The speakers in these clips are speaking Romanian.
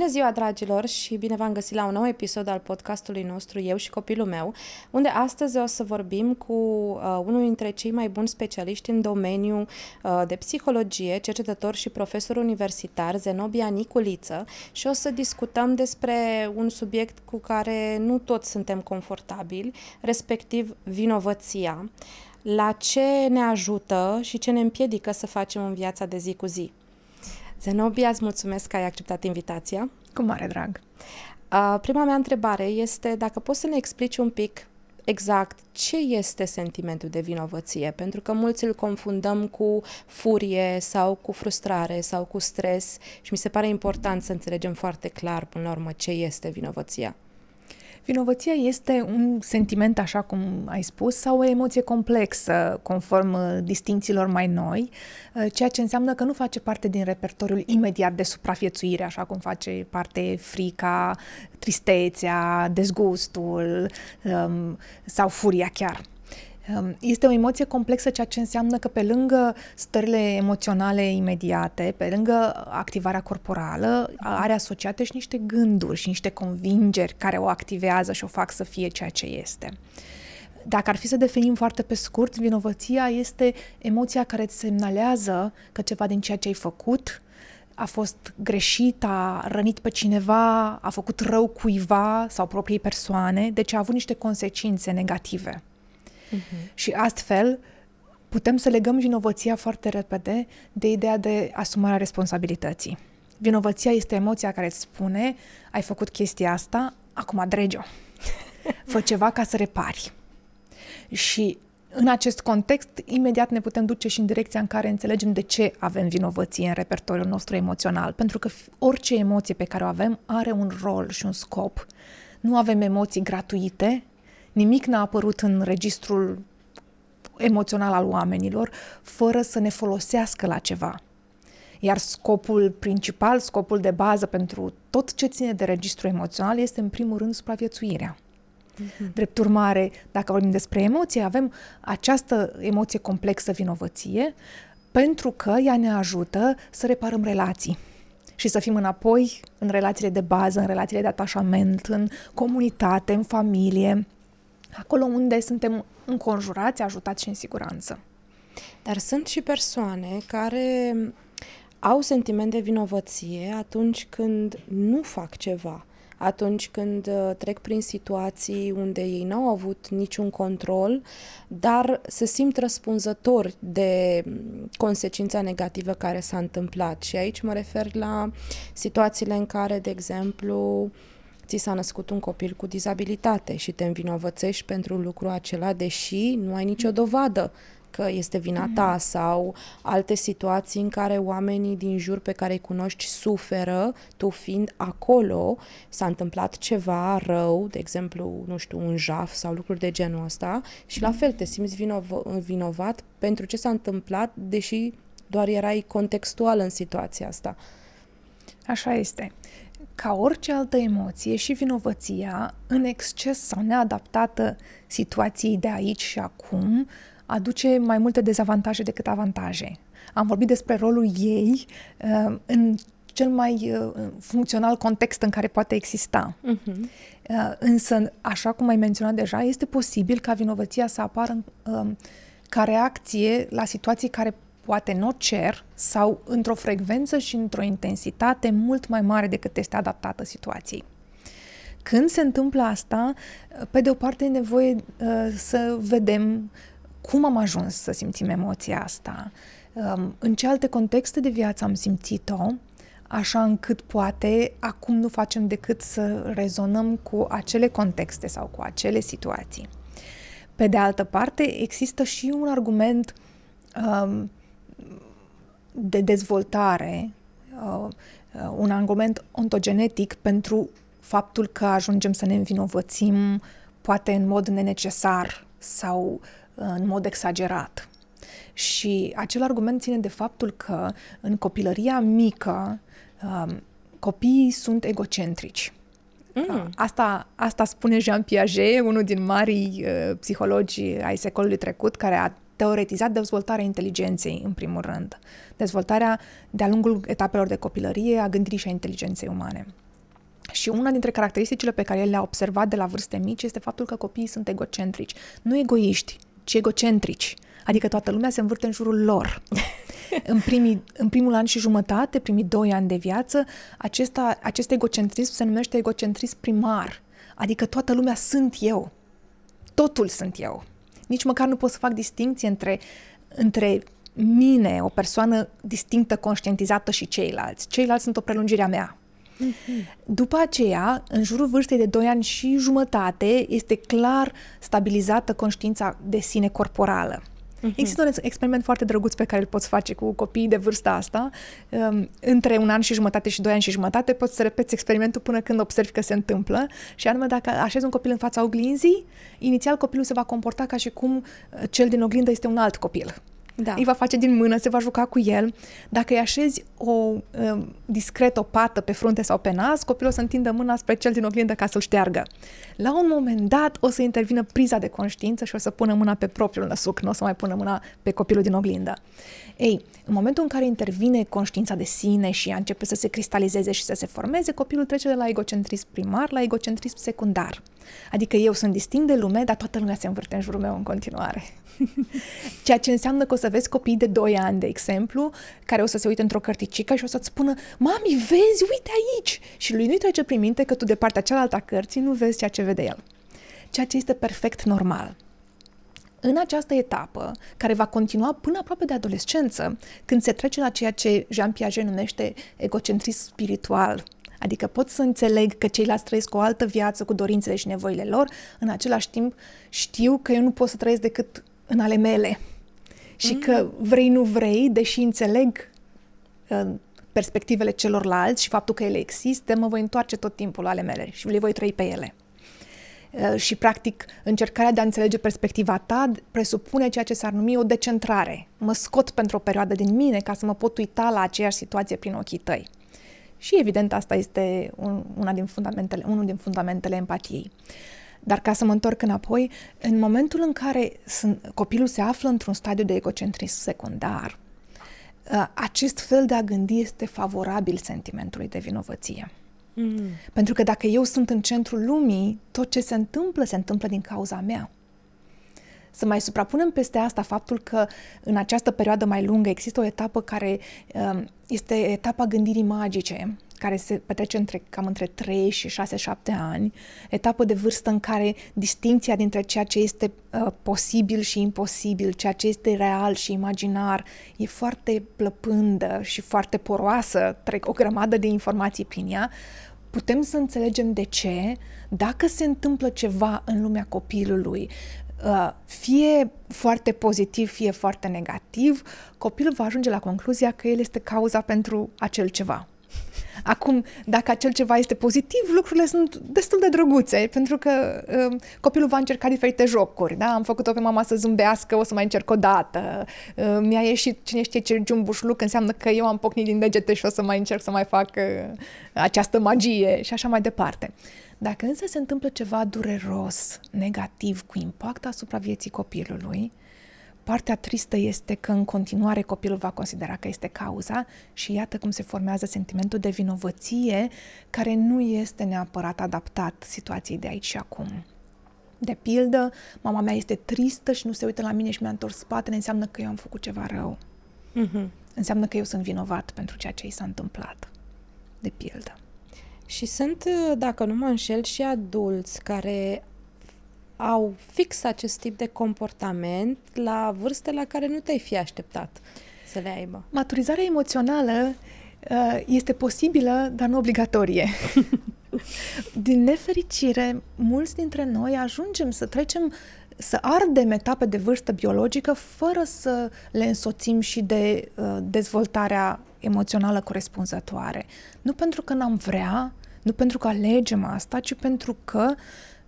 Bună ziua, dragilor, și bine v-am găsit la un nou episod al podcastului nostru Eu și copilul meu, unde astăzi o să vorbim cu uh, unul dintre cei mai buni specialiști în domeniul uh, de psihologie, cercetător și profesor universitar, Zenobia Niculiță, și o să discutăm despre un subiect cu care nu toți suntem confortabili, respectiv vinovăția. La ce ne ajută și ce ne împiedică să facem în viața de zi cu zi. Zenobia, îți mulțumesc că ai acceptat invitația. Cu mare drag. Uh, prima mea întrebare este dacă poți să ne explici un pic exact ce este sentimentul de vinovăție, pentru că mulți îl confundăm cu furie sau cu frustrare sau cu stres și mi se pare important să înțelegem foarte clar până la urmă ce este vinovăția. Vinovăția este un sentiment, așa cum ai spus, sau o emoție complexă, conform uh, distințiilor mai noi, uh, ceea ce înseamnă că nu face parte din repertoriul imediat de supraviețuire, așa cum face parte frica, tristețea, dezgustul um, sau furia chiar. Ehm, este o emoție complexă, ceea ce înseamnă că pe lângă stările emoționale imediate, pe lângă activarea corporală, are asociate și niște gânduri și niște convingeri care o activează și o fac să fie ceea ce este. Dacă ar fi să definim foarte pe scurt, vinovăția este emoția care îți semnalează că ceva din ceea ce ai făcut a fost greșit, a rănit pe cineva, a făcut rău cuiva sau propriei persoane, deci a avut niște consecințe negative. Uh-huh. Și astfel putem să legăm vinovăția foarte repede de ideea de asumarea responsabilității. Vinovăția este emoția care îți spune, ai făcut chestia asta, acum adrege-o. Fă ceva ca să repari. Și în acest context, imediat ne putem duce și în direcția în care înțelegem de ce avem vinovăție în repertoriul nostru emoțional. Pentru că orice emoție pe care o avem are un rol și un scop. Nu avem emoții gratuite, Nimic n-a apărut în registrul emoțional al oamenilor fără să ne folosească la ceva. Iar scopul principal, scopul de bază pentru tot ce ține de registru emoțional este în primul rând supraviețuirea. Mm-hmm. Drept urmare, dacă vorbim despre emoție, avem această emoție complexă vinovăție pentru că ea ne ajută să reparăm relații și să fim înapoi în relațiile de bază, în relațiile de atașament, în comunitate, în familie, acolo unde suntem înconjurați, ajutați și în siguranță. Dar sunt și persoane care au sentiment de vinovăție atunci când nu fac ceva, atunci când uh, trec prin situații unde ei n-au avut niciun control, dar se simt răspunzători de mm, consecința negativă care s-a întâmplat. Și aici mă refer la situațiile în care, de exemplu, ți s-a născut un copil cu dizabilitate și te învinovățești pentru lucrul acela, deși nu ai nicio dovadă că este vina ta mm. sau alte situații în care oamenii din jur pe care îi cunoști suferă, tu fiind acolo, s-a întâmplat ceva rău, de exemplu, nu știu, un jaf sau lucruri de genul ăsta și la mm. fel te simți vinov- vinovat pentru ce s-a întâmplat, deși doar erai contextual în situația asta. Așa este ca orice altă emoție și vinovăția, în exces sau neadaptată situației de aici și acum, aduce mai multe dezavantaje decât avantaje. Am vorbit despre rolul ei uh, în cel mai uh, funcțional context în care poate exista. Uh-huh. Uh, însă, așa cum ai menționat deja, este posibil ca vinovăția să apară uh, ca reacție la situații care poate nu cer sau într-o frecvență și într-o intensitate mult mai mare decât este adaptată situației. Când se întâmplă asta, pe de o parte e nevoie uh, să vedem cum am ajuns să simțim emoția asta, um, în ce alte contexte de viață am simțit-o, așa încât poate acum nu facem decât să rezonăm cu acele contexte sau cu acele situații. Pe de altă parte, există și un argument um, de dezvoltare, uh, uh, un argument ontogenetic pentru faptul că ajungem să ne învinovățim poate în mod nenecesar sau uh, în mod exagerat. Și acel argument ține de faptul că în copilăria mică um, copiii sunt egocentrici. Mm. Asta, asta spune Jean Piaget, unul din marii uh, psihologi ai secolului trecut, care a teoretizat dezvoltarea inteligenței, în primul rând. Dezvoltarea de-a lungul etapelor de copilărie a gândirii și a inteligenței umane. Și una dintre caracteristicile pe care el le-a observat de la vârste mici este faptul că copiii sunt egocentrici. Nu egoiști, ci egocentrici. Adică toată lumea se învârte în jurul lor. în, primii, în primul an și jumătate, primii doi ani de viață, acesta, acest egocentrism se numește egocentrism primar. Adică toată lumea sunt eu. Totul sunt eu. Nici măcar nu pot să fac distinție între, între mine, o persoană distinctă, conștientizată și ceilalți. Ceilalți sunt o prelungire a mea. Mm-hmm. După aceea, în jurul vârstei de 2 ani și jumătate, este clar stabilizată conștiința de sine corporală. Uh-huh. Există un experiment foarte drăguț pe care îl poți face cu copiii de vârsta asta. Um, între un an și jumătate și doi ani și jumătate poți să repeți experimentul până când observi că se întâmplă. Și anume, dacă așezi un copil în fața oglinzii, inițial copilul se va comporta ca și cum uh, cel din oglindă este un alt copil. Da. Îi va face din mână, se va juca cu el. Dacă îi așezi o, uh, discret o pată pe frunte sau pe nas, copilul o să întindă mâna spre cel din oglindă ca să-l șteargă. La un moment dat o să intervină priza de conștiință și o să pună mâna pe propriul năsuc, nu o să mai pună mâna pe copilul din oglindă. Ei, în momentul în care intervine conștiința de sine și începe să se cristalizeze și să se formeze, copilul trece de la egocentrism primar la egocentrism secundar. Adică eu sunt distinct de lume, dar toată lumea se învârte în jurul meu în continuare. Ceea ce înseamnă că o să vezi copii de 2 ani, de exemplu, care o să se uite într-o cărticică și o să-ți spună Mami, vezi, uite aici! Și lui nu-i trece prin minte că tu de partea cealaltă a cărții nu vezi ceea ce vede el. Ceea ce este perfect normal. În această etapă, care va continua până aproape de adolescență, când se trece la ceea ce Jean Piaget numește egocentrism spiritual, Adică pot să înțeleg că ceilalți trăiesc o altă viață cu dorințele și nevoile lor, în același timp știu că eu nu pot să trăiesc decât în ale mele. Și mm. că vrei, nu vrei, deși înțeleg uh, perspectivele celorlalți și faptul că ele există, mă voi întoarce tot timpul la ale mele și le voi trăi pe ele. Uh, și, practic, încercarea de a înțelege perspectiva ta presupune ceea ce s-ar numi o decentrare. Mă scot pentru o perioadă din mine ca să mă pot uita la aceeași situație prin ochii tăi. Și, evident, asta este un, una din fundamentele, unul din fundamentele empatiei. Dar ca să mă întorc înapoi, în momentul în care sunt, copilul se află într-un stadiu de egocentrism secundar, ă, acest fel de a gândi este favorabil sentimentului de vinovăție. Mm. Pentru că dacă eu sunt în centrul lumii, tot ce se întâmplă, se întâmplă din cauza mea. Să mai suprapunem peste asta faptul că în această perioadă mai lungă există o etapă care ă, este etapa gândirii magice, care se petrece între, cam între 3 și 6-7 ani, etapă de vârstă în care distinția dintre ceea ce este uh, posibil și imposibil, ceea ce este real și imaginar, e foarte plăpândă și foarte poroasă, trec o grămadă de informații prin ea, putem să înțelegem de ce, dacă se întâmplă ceva în lumea copilului, uh, fie foarte pozitiv, fie foarte negativ, copilul va ajunge la concluzia că el este cauza pentru acel ceva. Acum, dacă acel ceva este pozitiv, lucrurile sunt destul de drăguțe, pentru că uh, copilul va încerca diferite jocuri. Da? Am făcut-o pe mama să zâmbească, o să mai încerc o dată. Uh, mi-a ieșit cine știe ce jumbușluc, înseamnă că eu am pocnit din degete și o să mai încerc să mai fac uh, această magie și așa mai departe. Dacă însă se întâmplă ceva dureros, negativ, cu impact asupra vieții copilului, Partea tristă este că în continuare copilul va considera că este cauza și iată cum se formează sentimentul de vinovăție care nu este neapărat adaptat situației de aici și acum. De pildă, mama mea este tristă și nu se uită la mine și mi-a întors spatele, înseamnă că eu am făcut ceva rău. Mm-hmm. Înseamnă că eu sunt vinovat pentru ceea ce i s-a întâmplat. De pildă. Și sunt, dacă nu mă înșel, și adulți care au fix acest tip de comportament la vârste la care nu te-ai fi așteptat să le aibă. Maturizarea emoțională uh, este posibilă, dar nu obligatorie. Din nefericire, mulți dintre noi ajungem să trecem să ardem etape de vârstă biologică fără să le însoțim și de uh, dezvoltarea emoțională corespunzătoare. Nu pentru că n-am vrea, nu pentru că alegem asta, ci pentru că uh,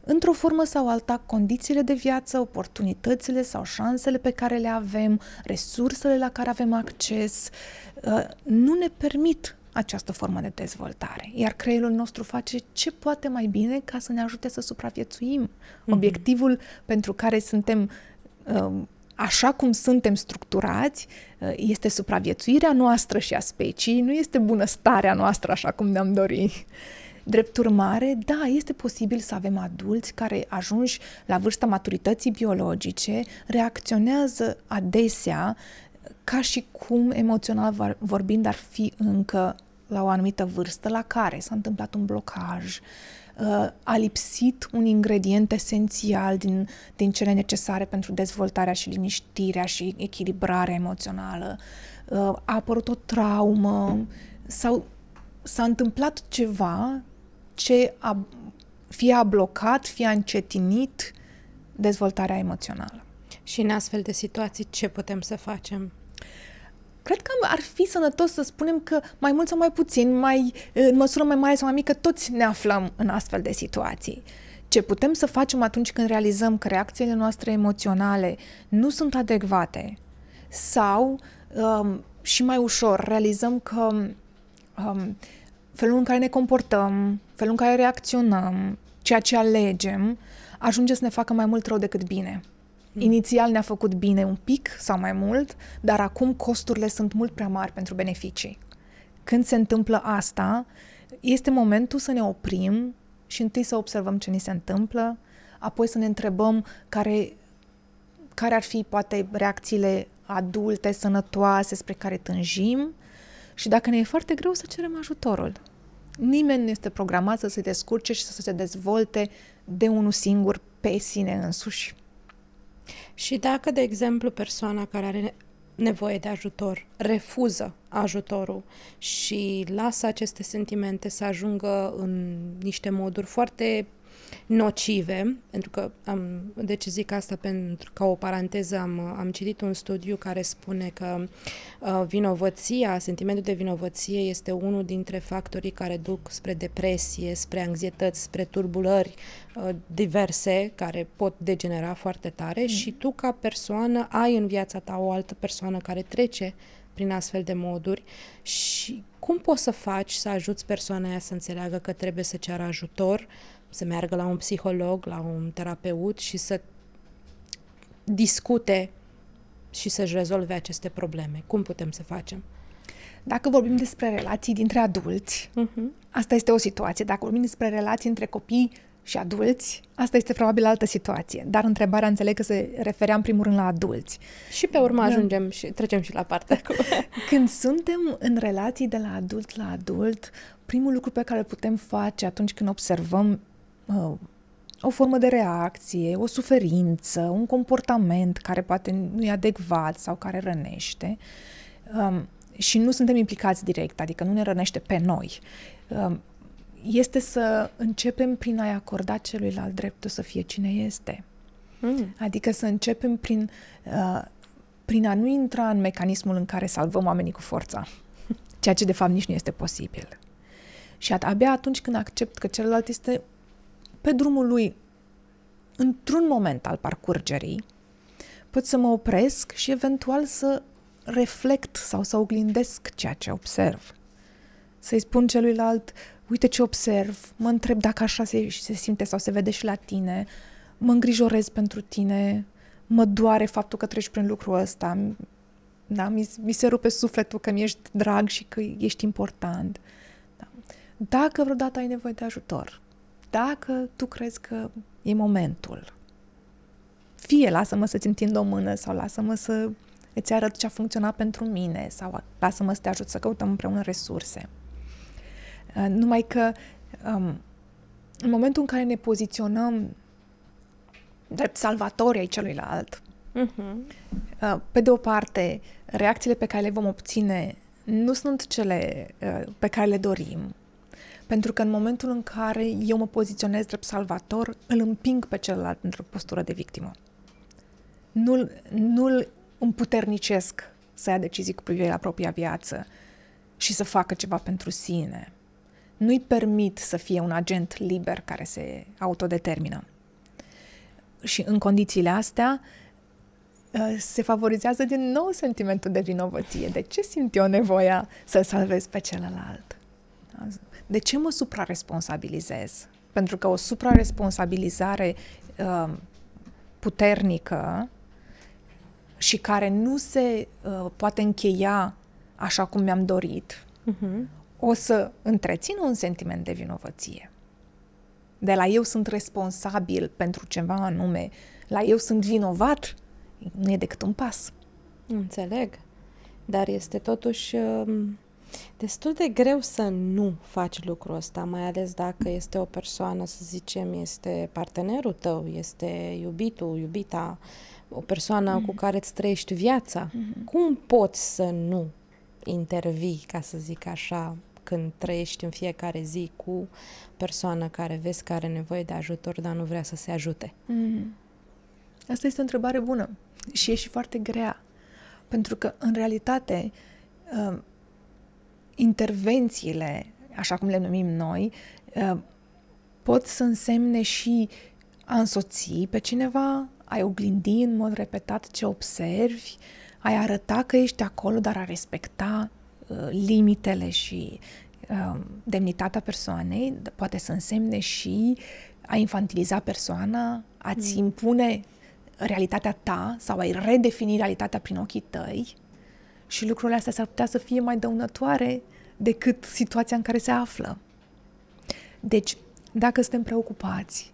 într-o formă sau alta, condițiile de viață, oportunitățile sau șansele pe care le avem, resursele la care avem acces, uh, nu ne permit această formă de dezvoltare. Iar creierul nostru face ce poate mai bine ca să ne ajute să supraviețuim. Mm-hmm. Obiectivul pentru care suntem um, așa cum suntem structurați, uh, este supraviețuirea noastră și a speciei, nu este bunăstarea noastră așa cum ne-am dorit. Drept urmare, da, este posibil să avem adulți care ajungi la vârsta maturității biologice, reacționează adesea ca și cum emoțional vorbind ar fi încă la o anumită vârstă la care s-a întâmplat un blocaj, uh, a lipsit un ingredient esențial din, din cele necesare pentru dezvoltarea și liniștirea și echilibrarea emoțională, uh, a apărut o traumă sau s-a întâmplat ceva ce a, fie a blocat, fie a încetinit dezvoltarea emoțională. Și în astfel de situații ce putem să facem? Cred că ar fi sănătos să spunem că mai mult sau mai puțin, mai, în măsură mai mare sau mai mică, toți ne aflăm în astfel de situații. Ce putem să facem atunci când realizăm că reacțiile noastre emoționale nu sunt adecvate sau, um, și mai ușor, realizăm că um, felul în care ne comportăm, felul în care reacționăm, ceea ce alegem, ajunge să ne facă mai mult rău decât bine. Mm. Inițial ne-a făcut bine un pic sau mai mult, dar acum costurile sunt mult prea mari pentru beneficii. Când se întâmplă asta, este momentul să ne oprim și întâi să observăm ce ni se întâmplă, apoi să ne întrebăm care, care ar fi poate reacțiile adulte, sănătoase spre care tânjim și dacă ne e foarte greu să cerem ajutorul. Nimeni nu este programat să se descurce și să se dezvolte de unul singur pe sine însuși. Și dacă, de exemplu, persoana care are nevoie de ajutor refuză ajutorul și lasă aceste sentimente să ajungă în niște moduri foarte nocive, pentru că am, deci zic asta pentru ca o paranteză, am, am citit un studiu care spune că uh, vinovăția, sentimentul de vinovăție este unul dintre factorii care duc spre depresie, spre anxietăți, spre turbulări uh, diverse care pot degenera foarte tare mm. și tu ca persoană ai în viața ta o altă persoană care trece prin astfel de moduri și cum poți să faci să ajuți persoana aia să înțeleagă că trebuie să ceară ajutor, să meargă la un psiholog, la un terapeut și să discute și să-și rezolve aceste probleme. Cum putem să facem? Dacă vorbim despre relații dintre adulți, uh-huh. asta este o situație. Dacă vorbim despre relații între copii și adulți, asta este probabil altă situație. Dar întrebarea înțeleg că se referea în primul rând la adulți. Și pe urmă da. ajungem și trecem și la partea cu... Când suntem în relații de la adult la adult, primul lucru pe care îl putem face atunci când observăm uh, o formă de reacție, o suferință, un comportament care poate nu e adecvat sau care rănește um, și nu suntem implicați direct, adică nu ne rănește pe noi, um, este să începem prin a-i acorda celuilalt dreptul să fie cine este. Mm. Adică să începem prin, uh, prin a nu intra în mecanismul în care salvăm oamenii cu forța, ceea ce de fapt nici nu este posibil. Și abia atunci când accept că celălalt este pe drumul lui într-un moment al parcurgerii, pot să mă opresc și eventual să reflect sau să oglindesc ceea ce observ. Să-i spun celuilalt, uite ce observ, mă întreb dacă așa se, se simte sau se vede și la tine, mă îngrijorez pentru tine, mă doare faptul că treci prin lucrul ăsta, da? mi, mi se rupe sufletul că mi ești drag și că ești important. Da? Dacă vreodată ai nevoie de ajutor, dacă tu crezi că e momentul, fie lasă-mă să-ți întind o mână sau lasă-mă să îți arăt ce a funcționat pentru mine sau lasă-mă să te ajut să căutăm împreună resurse. Uh, numai că um, în momentul în care ne poziționăm drept salvatori ai celuilalt, uh-huh. uh, pe de o parte, reacțiile pe care le vom obține nu sunt cele uh, pe care le dorim, pentru că în momentul în care eu mă poziționez drept salvator, îl împing pe celălalt într-o postură de victimă. Nu-l, nu-l împuternicesc să ia decizii cu privire la propria viață și să facă ceva pentru sine. Nu-i permit să fie un agent liber care se autodetermină. Și în condițiile astea uh, se favorizează din nou sentimentul de vinovăție. De ce simt eu nevoia să salvez pe celălalt? De ce mă supraresponsabilizez? Pentru că o supraresponsabilizare uh, puternică și care nu se uh, poate încheia așa cum mi-am dorit, uh-huh. o să întrețină un sentiment de vinovăție. De la eu sunt responsabil pentru ceva anume, la eu sunt vinovat, nu e decât un pas. Înțeleg. Dar este totuși um, destul de greu să nu faci lucrul ăsta, mai ales dacă este o persoană, să zicem, este partenerul tău, este iubitul, iubita, o persoană mm-hmm. cu care îți trăiești viața. Mm-hmm. Cum poți să nu intervii, ca să zic așa, când trăiești în fiecare zi cu persoană care vezi că are nevoie de ajutor, dar nu vrea să se ajute? Mm-hmm. Asta este o întrebare bună și e și foarte grea. Pentru că, în realitate, uh, intervențiile, așa cum le numim noi, uh, pot să însemne și a însoți pe cineva, ai oglindi în mod repetat ce observi, ai arăta că ești acolo, dar a respecta uh, limitele și uh, demnitatea persoanei, poate să însemne și a infantiliza persoana, a-ți mm. impune realitatea ta sau ai redefini realitatea prin ochii tăi și lucrurile astea s-ar putea să fie mai dăunătoare decât situația în care se află. Deci, dacă suntem preocupați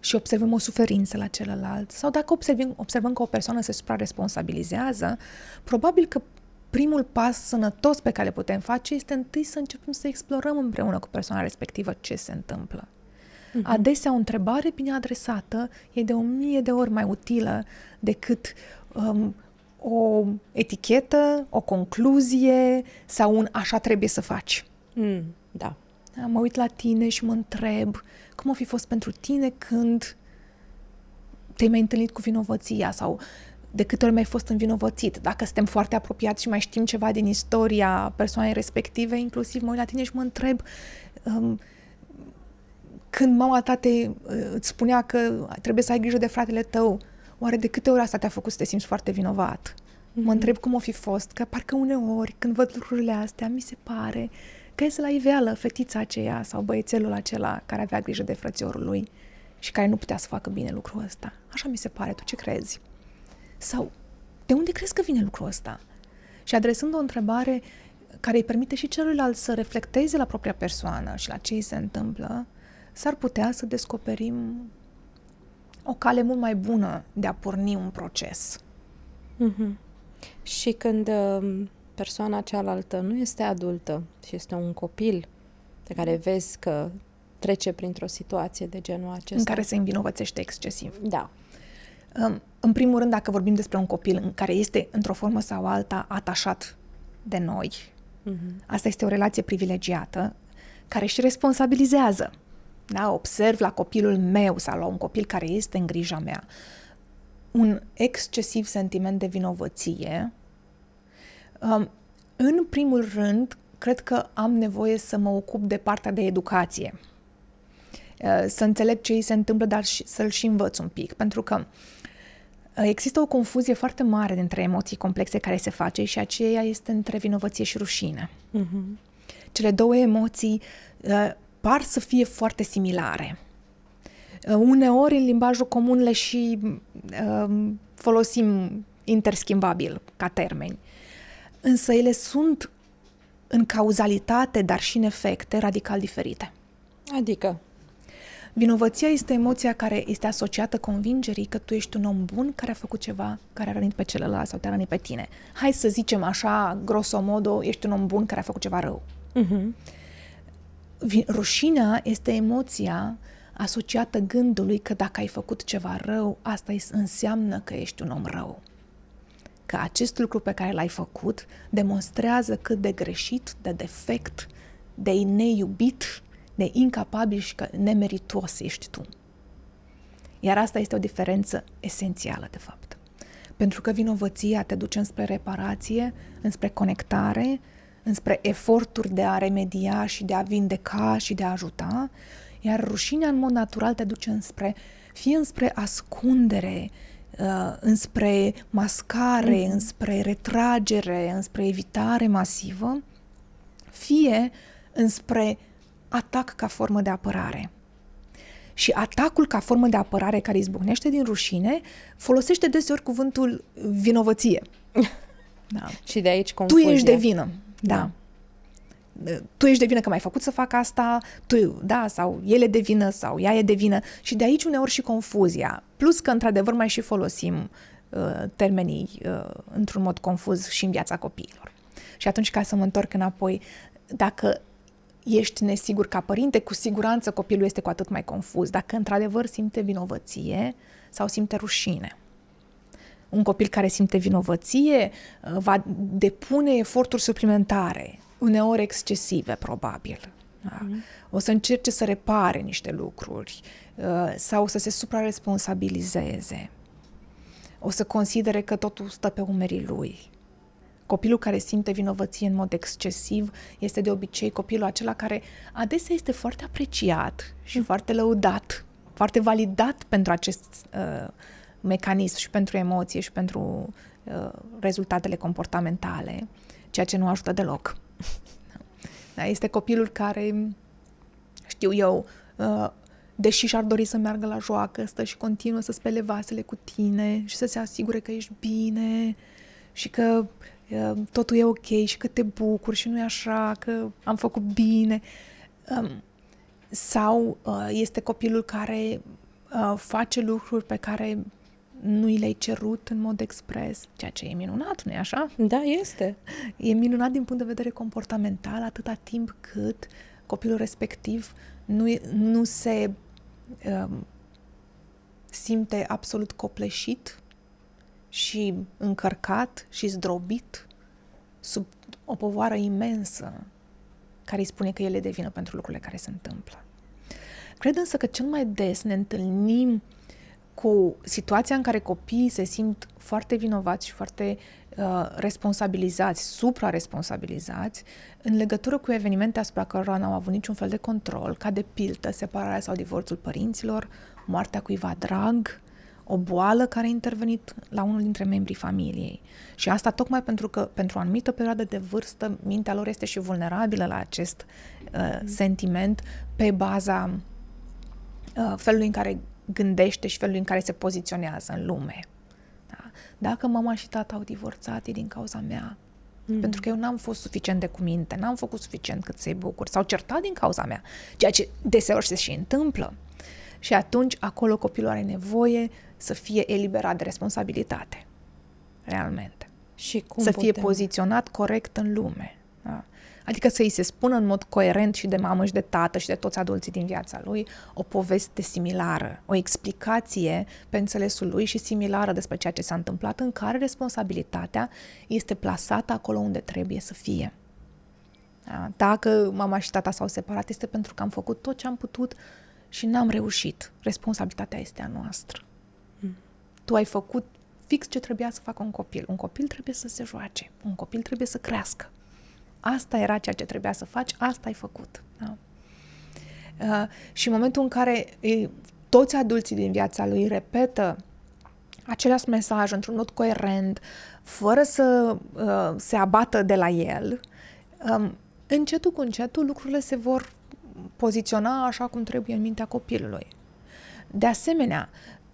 și observăm o suferință la celălalt sau dacă observăm, observăm că o persoană se supraresponsabilizează, probabil că primul pas sănătos pe care le putem face este întâi să începem să explorăm împreună cu persoana respectivă ce se întâmplă. Uh-huh. Adesea o întrebare bine adresată e de o mie de ori mai utilă decât um, o etichetă, o concluzie sau un așa trebuie să faci. Mm, da. Mă uit la tine și mă întreb cum o fi fost pentru tine când te-ai mai întâlnit cu vinovăția sau de câte ori mai fost învinovățit. Dacă suntem foarte apropiați și mai știm ceva din istoria persoanei respective, inclusiv mă uit la tine și mă întreb um, când mama ta te, uh, îți spunea că trebuie să ai grijă de fratele tău, oare de câte ori asta te-a făcut să te simți foarte vinovat? Mm-hmm. Mă mhm. întreb cum o fi fost, că parcă uneori când văd lucrurile astea, mi se pare că este la iveală fetița aceea sau băiețelul acela care avea grijă de frățiorul lui și care nu putea să facă bine lucrul ăsta. Așa mi se pare, tu ce crezi? Sau de unde crezi că vine lucrul ăsta? Și adresând o întrebare care îi permite și celuilalt să reflecteze la propria persoană și la ce îi se întâmplă, s-ar putea să descoperim o cale mult mai bună de a porni un proces. Mm-hmm. Și când uh, persoana cealaltă nu este adultă și este un copil de care vezi că trece printr-o situație de genul acesta. În care se învinovățește excesiv. Da. Um, în primul rând, dacă vorbim despre un copil în care este, într-o formă sau alta, atașat de noi, mm-hmm. asta este o relație privilegiată care și responsabilizează da? observ la copilul meu sau la un copil care este în grija mea, un excesiv sentiment de vinovăție, um, în primul rând, cred că am nevoie să mă ocup de partea de educație. Uh, să înțeleg ce îi se întâmplă, dar și, să-l și învăț un pic. Pentru că uh, există o confuzie foarte mare dintre emoții complexe care se face și aceea este între vinovăție și rușine. Uh-huh. Cele două emoții uh, par să fie foarte similare. Uh, uneori în limbajul comun le și uh, folosim interschimbabil ca termeni. Însă ele sunt în cauzalitate, dar și în efecte radical diferite. Adică? Vinovăția este emoția care este asociată convingerii că tu ești un om bun care a făcut ceva care a rănit pe celălalt sau te-a rănit pe tine. Hai să zicem așa, grosomodo, ești un om bun care a făcut ceva rău. Uh-huh. Rușinea este emoția asociată gândului că dacă ai făcut ceva rău, asta înseamnă că ești un om rău. Că acest lucru pe care l-ai făcut demonstrează cât de greșit, de defect, de neiubit, de incapabil și că nemeritos ești tu. Iar asta este o diferență esențială, de fapt. Pentru că vinovăția te duce înspre reparație, înspre conectare, înspre eforturi de a remedia și de a vindeca și de a ajuta, iar rușinea în mod natural te duce înspre, fie înspre ascundere, uh, înspre mascare, mm. înspre retragere, înspre evitare masivă, fie înspre atac ca formă de apărare. Și atacul ca formă de apărare care izbucnește din rușine folosește deseori cuvântul vinovăție. Da. Și de aici confuzia. Tu ești de vină. Da. da. tu ești de vină că m-ai făcut să fac asta, tu, da, sau ele de vină, sau ea e de vină. Și de aici uneori și confuzia. Plus că, într-adevăr, mai și folosim uh, termenii uh, într-un mod confuz și în viața copiilor. Și atunci, ca să mă întorc înapoi, dacă ești nesigur ca părinte, cu siguranță copilul este cu atât mai confuz. Dacă într-adevăr simte vinovăție sau simte rușine. Un copil care simte vinovăție uh, va depune eforturi suplimentare, uneori excesive, probabil. Da? Mm. O să încerce să repare niște lucruri uh, sau să se supraresponsabilizeze. O să considere că totul stă pe umerii lui. Copilul care simte vinovăție în mod excesiv este de obicei copilul acela care adesea este foarte apreciat și mm. foarte lăudat, foarte validat pentru acest uh, mecanism și pentru emoție și pentru uh, rezultatele comportamentale, ceea ce nu ajută deloc. da, este copilul care, știu eu, uh, deși și-ar dori să meargă la joacă, stă și continuă să spele vasele cu tine și să se asigure că ești bine și că uh, totul e ok și că te bucuri și nu e așa, că am făcut bine. Um, sau uh, este copilul care uh, face lucruri pe care nu i le-ai cerut în mod expres, ceea ce e minunat, nu-i așa? Da, este. E minunat din punct de vedere comportamental atâta timp cât copilul respectiv nu, nu se um, simte absolut copleșit și încărcat și zdrobit sub o povară imensă care îi spune că el e de vină pentru lucrurile care se întâmplă. Cred însă că cel mai des ne întâlnim cu situația în care copiii se simt foarte vinovați și foarte uh, responsabilizați, supra-responsabilizați, în legătură cu evenimente asupra cărora n-au avut niciun fel de control, ca de piltă, separarea sau divorțul părinților, moartea cuiva drag, o boală care a intervenit la unul dintre membrii familiei. Și asta tocmai pentru că pentru o anumită perioadă de vârstă mintea lor este și vulnerabilă la acest uh, sentiment pe baza uh, felului în care gândește și felul în care se poziționează în lume. Da? Dacă mama și tata au divorțat, e din cauza mea. Mm. Pentru că eu n-am fost suficient de cuminte, n-am făcut suficient cât să-i bucur. S-au certat din cauza mea, ceea ce deseori se și întâmplă. Și atunci acolo copilul are nevoie să fie eliberat de responsabilitate. Realmente. Și cum să putem? fie poziționat corect în lume. Da? Adică să îi se spună în mod coerent și de mamă și de tată și de toți adulții din viața lui o poveste similară, o explicație pe înțelesul lui și similară despre ceea ce s-a întâmplat, în care responsabilitatea este plasată acolo unde trebuie să fie. Da? Dacă mama și tata s-au separat, este pentru că am făcut tot ce am putut și n-am reușit. Responsabilitatea este a noastră. Mm. Tu ai făcut fix ce trebuia să facă un copil. Un copil trebuie să se joace, un copil trebuie să crească. Asta era ceea ce trebuia să faci, asta ai făcut. Da? Uh, și în momentul în care e, toți adulții din viața lui repetă același mesaj într-un mod coerent, fără să uh, se abată de la el, um, încetul cu încetul lucrurile se vor poziționa așa cum trebuie în mintea copilului. De asemenea,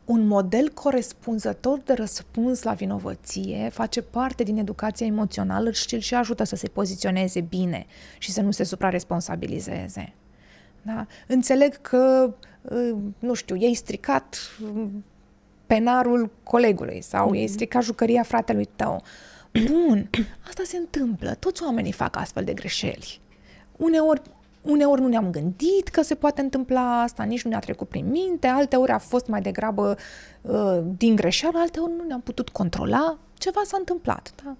un model corespunzător de răspuns la vinovăție face parte din educația emoțională și îl și ajută să se poziționeze bine și să nu se supraresponsabilizeze. Da? Înțeleg că, uh, nu știu, ei stricat mm, penarul colegului sau mm-hmm. ei stricat jucăria fratelui tău. Bun, asta se întâmplă. Toți oamenii fac astfel de greșeli. Uneori Uneori nu ne-am gândit că se poate întâmpla asta, nici nu ne-a trecut prin minte, alteori a fost mai degrabă uh, din greșeală, alteori nu ne-am putut controla, ceva s-a întâmplat, da?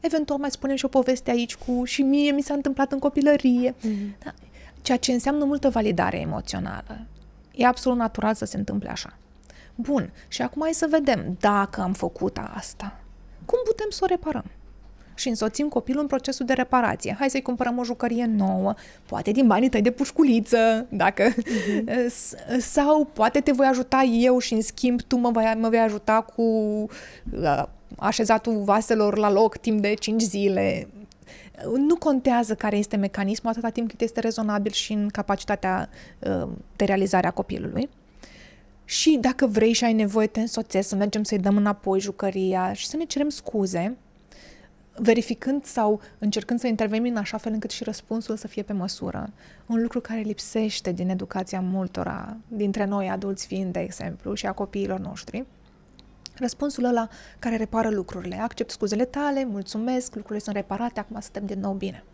Eventual mai spunem și o poveste aici cu și mie mi s-a întâmplat în copilărie, mm-hmm. da? ceea ce înseamnă multă validare emoțională. E absolut natural să se întâmple așa. Bun, și acum hai să vedem dacă am făcut asta. Cum putem să o reparăm? Și însoțim copilul în procesul de reparație. Hai să-i cumpărăm o jucărie nouă, poate din banii tăi de pușculiță, dacă... Uh-huh. Sau poate te voi ajuta eu și în schimb tu mă vei, mă vei ajuta cu uh, așezatul vaselor la loc timp de 5 zile. Nu contează care este mecanismul atâta timp cât este rezonabil și în capacitatea uh, de realizare a copilului. Și dacă vrei și ai nevoie, te însoțesc să mergem să-i dăm înapoi jucăria și să ne cerem scuze verificând sau încercând să intervenim în așa fel încât și răspunsul să fie pe măsură. Un lucru care lipsește din educația multora, dintre noi adulți fiind, de exemplu, și a copiilor noștri. Răspunsul ăla care repară lucrurile. Accept scuzele tale, mulțumesc, lucrurile sunt reparate, acum suntem din nou bine.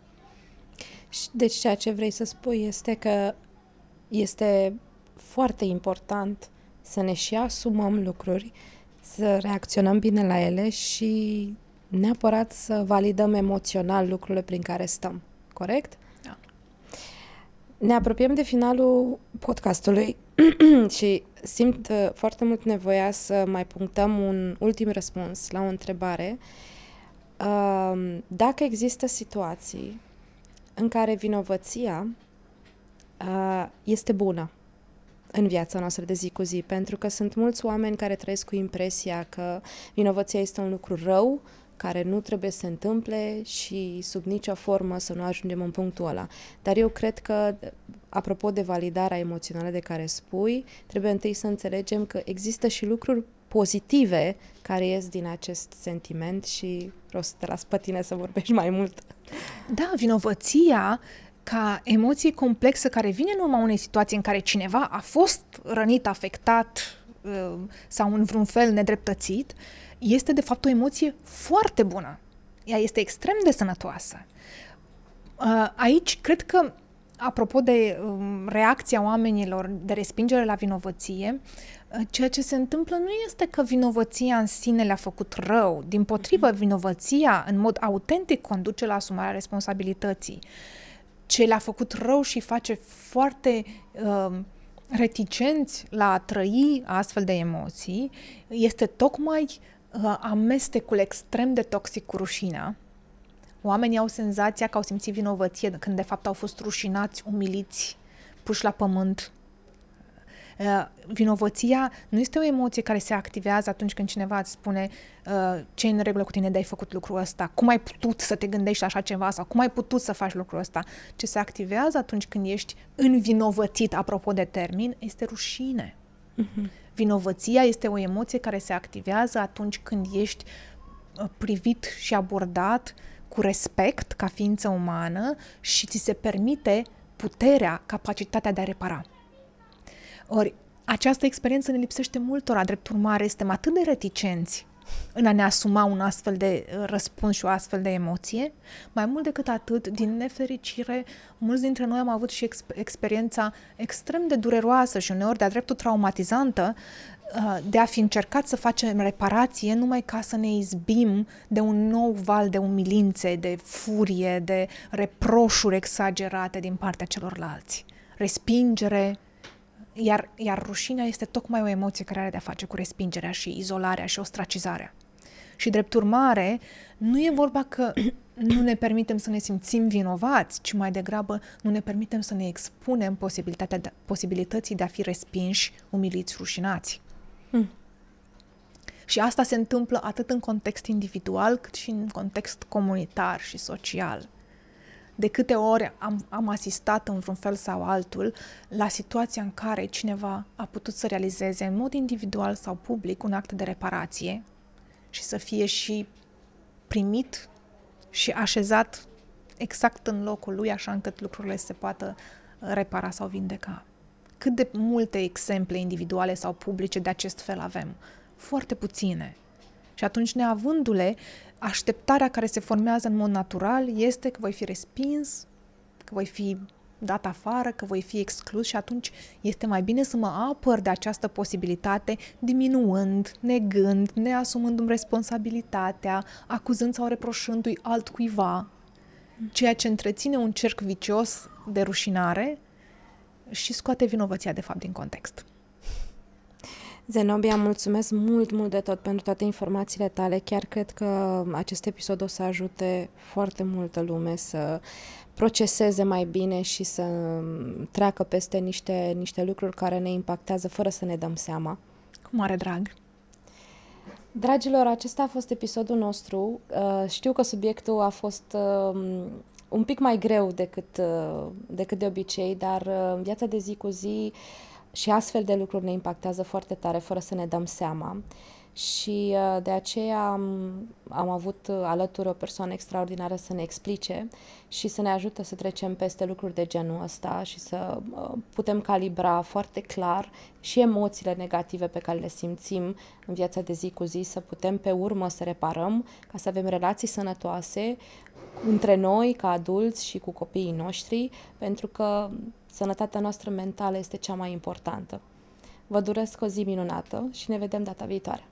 Deci ceea ce vrei să spui este că este foarte important să ne și asumăm lucruri, să reacționăm bine la ele și neapărat să validăm emoțional lucrurile prin care stăm. Corect? Da. Ne apropiem de finalul podcastului și simt uh, foarte mult nevoia să mai punctăm un ultim răspuns la o întrebare. Uh, dacă există situații în care vinovăția uh, este bună în viața noastră de zi cu zi, pentru că sunt mulți oameni care trăiesc cu impresia că vinovăția este un lucru rău, care nu trebuie să se întâmple și sub nicio formă să nu ajungem în punctul ăla. Dar eu cred că, apropo de validarea emoțională de care spui, trebuie întâi să înțelegem că există și lucruri pozitive care ies din acest sentiment și vreau să te las pe tine să vorbești mai mult. Da, vinovăția ca emoție complexă care vine în urma unei situații în care cineva a fost rănit, afectat uh, sau în vreun fel nedreptățit, este de fapt o emoție foarte bună. Ea este extrem de sănătoasă. Uh, aici cred că, apropo de um, reacția oamenilor de respingere la vinovăție, uh, ceea ce se întâmplă nu este că vinovăția în sine le-a făcut rău. Din potrivă, vinovăția în mod autentic conduce la asumarea responsabilității. Ce le-a făcut rău și face foarte uh, reticenți la a trăi astfel de emoții este tocmai uh, amestecul extrem de toxic cu rușinea. Oamenii au senzația că au simțit vinovăție când de fapt au fost rușinați, umiliți, puși la pământ. Uh, vinovăția nu este o emoție care se activează atunci când cineva îți spune uh, ce în regulă cu tine de ai făcut lucrul ăsta, cum ai putut să te gândești așa ceva sau cum ai putut să faci lucrul ăsta. Ce se activează atunci când ești învinovățit, apropo de termin, este rușine. Uh-huh. Vinovăția este o emoție care se activează atunci când ești uh, privit și abordat cu respect ca ființă umană și ți se permite puterea, capacitatea de a repara. Ori această experiență ne lipsește multora, drept urmare, suntem atât de reticenți în a ne asuma un astfel de uh, răspuns și o astfel de emoție. Mai mult decât atât, din nefericire, mulți dintre noi am avut și exp- experiența extrem de dureroasă și uneori de-a dreptul traumatizantă uh, de a fi încercat să facem reparație numai ca să ne izbim de un nou val de umilințe, de furie, de reproșuri exagerate din partea celorlalți. Respingere, iar, iar rușinea este tocmai o emoție care are de-a face cu respingerea și izolarea și ostracizarea. Și drept urmare, nu e vorba că nu ne permitem să ne simțim vinovați, ci mai degrabă nu ne permitem să ne expunem posibilitatea de, posibilității de a fi respinși, umiliți, rușinați. Mm. Și asta se întâmplă atât în context individual, cât și în context comunitar și social de câte ori am, am asistat în vreun fel sau altul la situația în care cineva a putut să realizeze în mod individual sau public un act de reparație și să fie și primit și așezat exact în locul lui, așa încât lucrurile se poată repara sau vindeca. Cât de multe exemple individuale sau publice de acest fel avem? Foarte puține. Și atunci, neavându-le, așteptarea care se formează în mod natural este că voi fi respins, că voi fi dat afară, că voi fi exclus și atunci este mai bine să mă apăr de această posibilitate, diminuând, negând, neasumându-mi responsabilitatea, acuzând sau reproșându-i altcuiva, ceea ce întreține un cerc vicios de rușinare și scoate vinovăția de fapt din context. Zenobia, mulțumesc mult, mult de tot pentru toate informațiile tale. Chiar cred că acest episod o să ajute foarte multă lume să proceseze mai bine și să treacă peste niște, niște lucruri care ne impactează fără să ne dăm seama. Cu mare drag! Dragilor, acesta a fost episodul nostru. Uh, știu că subiectul a fost um, un pic mai greu decât, uh, decât de obicei, dar uh, viața de zi cu zi și astfel de lucruri ne impactează foarte tare fără să ne dăm seama. și uh, de aceea am, am avut uh, alături o persoană extraordinară să ne explice și să ne ajute să trecem peste lucruri de genul ăsta și să uh, putem calibra foarte clar și emoțiile negative pe care le simțim în viața de zi cu zi, să putem pe urmă să reparăm, ca să avem relații sănătoase între noi, ca adulți și cu copiii noștri, pentru că Sănătatea noastră mentală este cea mai importantă. Vă doresc o zi minunată și ne vedem data viitoare!